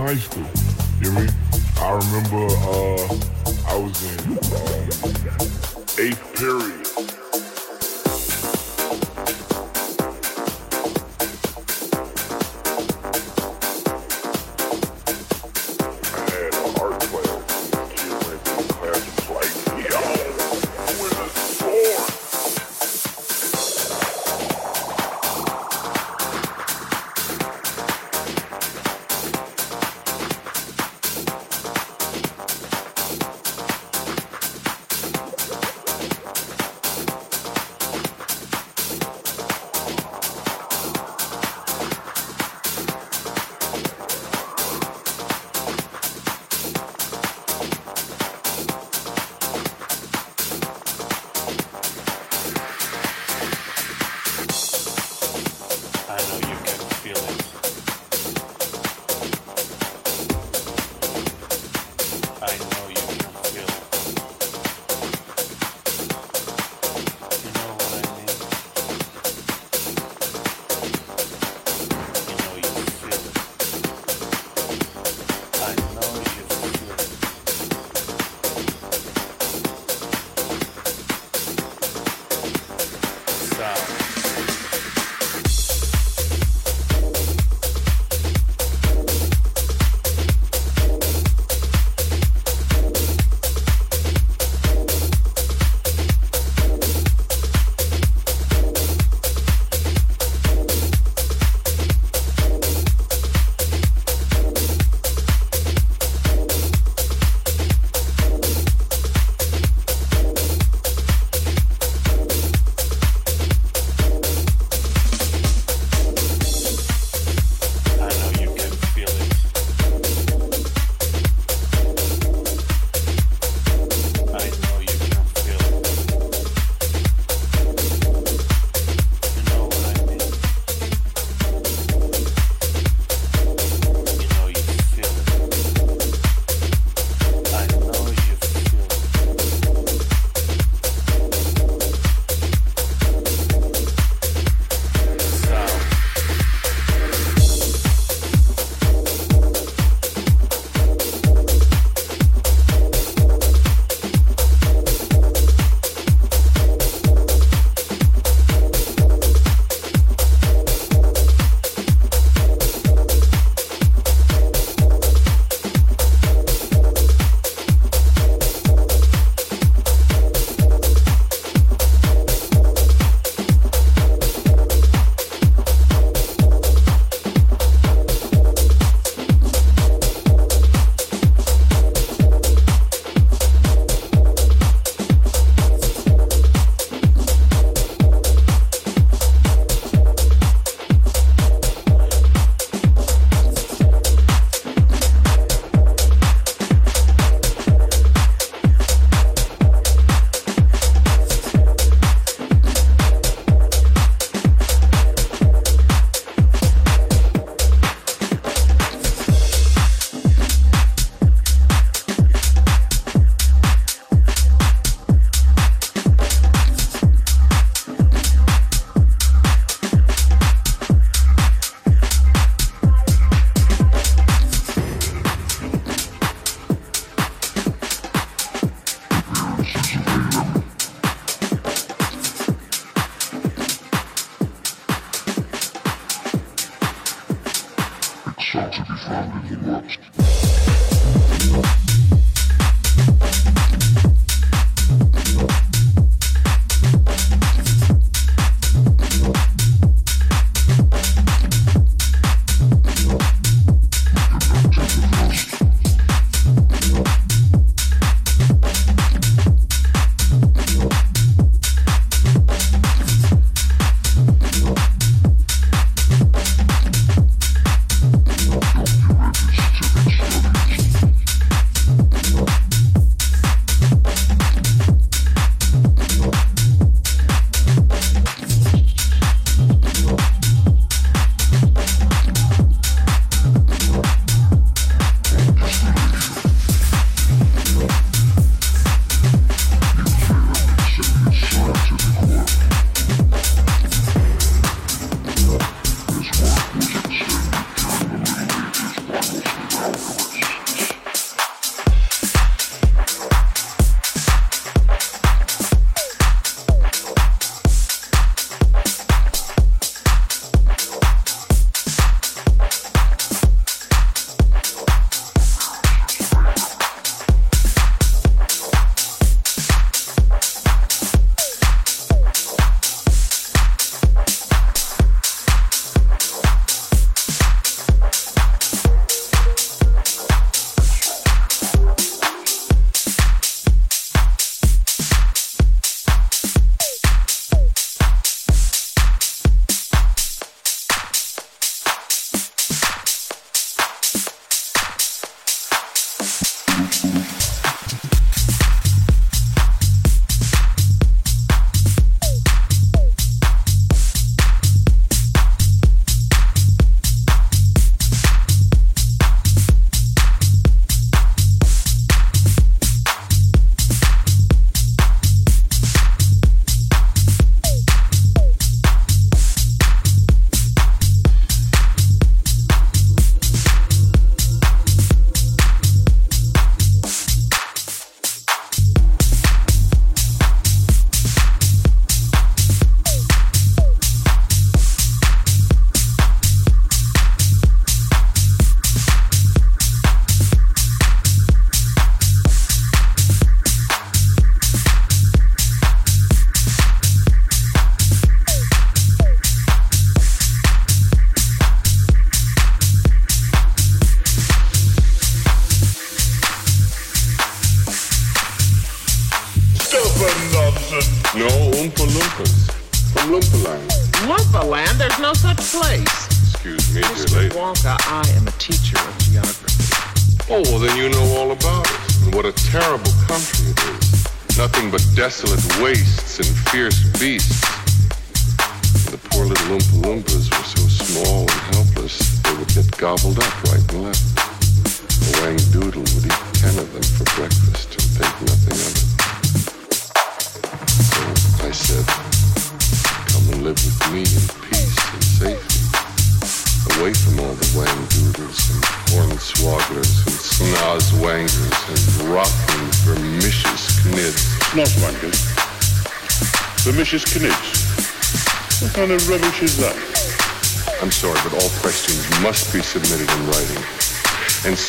high school. You know I? I remember uh, I was in um, eighth period.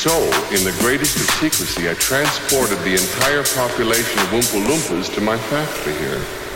So, in the greatest of secrecy, I transported the entire population of Oompa Loompas to my factory here.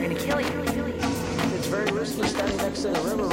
I'm going to kill you. It's very risky standing next to the river